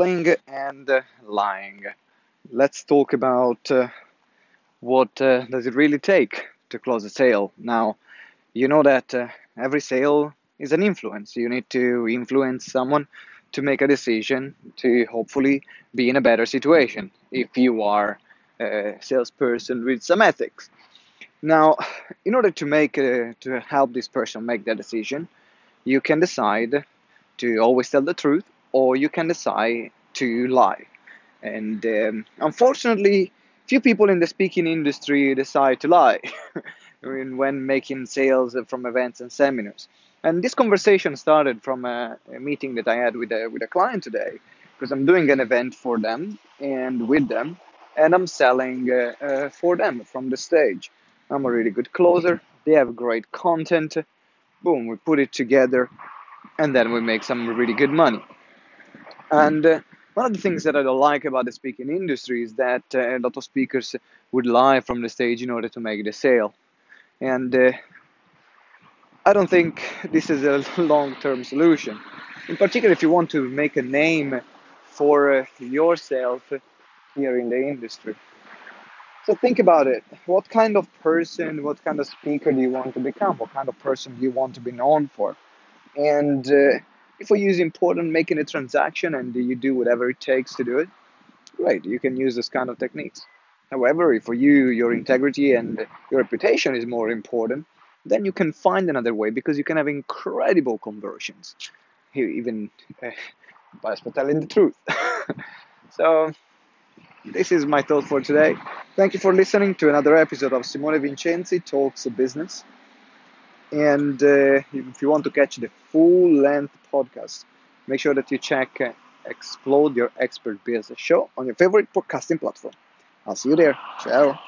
Lying and uh, lying. Let's talk about uh, what uh, does it really take to close a sale. Now, you know that uh, every sale is an influence. You need to influence someone to make a decision to hopefully be in a better situation if you are a salesperson with some ethics. Now, in order to make uh, to help this person make that decision, you can decide to always tell the truth or you can decide to lie. And um, unfortunately, few people in the speaking industry decide to lie when making sales from events and seminars. And this conversation started from a, a meeting that I had with a, with a client today, because I'm doing an event for them and with them, and I'm selling uh, uh, for them from the stage. I'm a really good closer. They have great content. Boom, we put it together, and then we make some really good money. And uh, one of the things that I don't like about the speaking industry is that uh, a lot of speakers would lie from the stage in order to make the sale. And uh, I don't think this is a long term solution. In particular, if you want to make a name for uh, yourself here in the industry. So think about it. What kind of person, what kind of speaker do you want to become? What kind of person do you want to be known for? And uh, for you is important making a transaction and you do whatever it takes to do it, great, you can use this kind of techniques. However, if for you your integrity and your reputation is more important, then you can find another way because you can have incredible conversions, even uh, by telling the truth. so, this is my thought for today. Thank you for listening to another episode of Simone Vincenzi Talks Business. And uh, if you want to catch the full length podcast, make sure that you check uh, Explode Your Expert Business show on your favorite podcasting platform. I'll see you there. Ciao.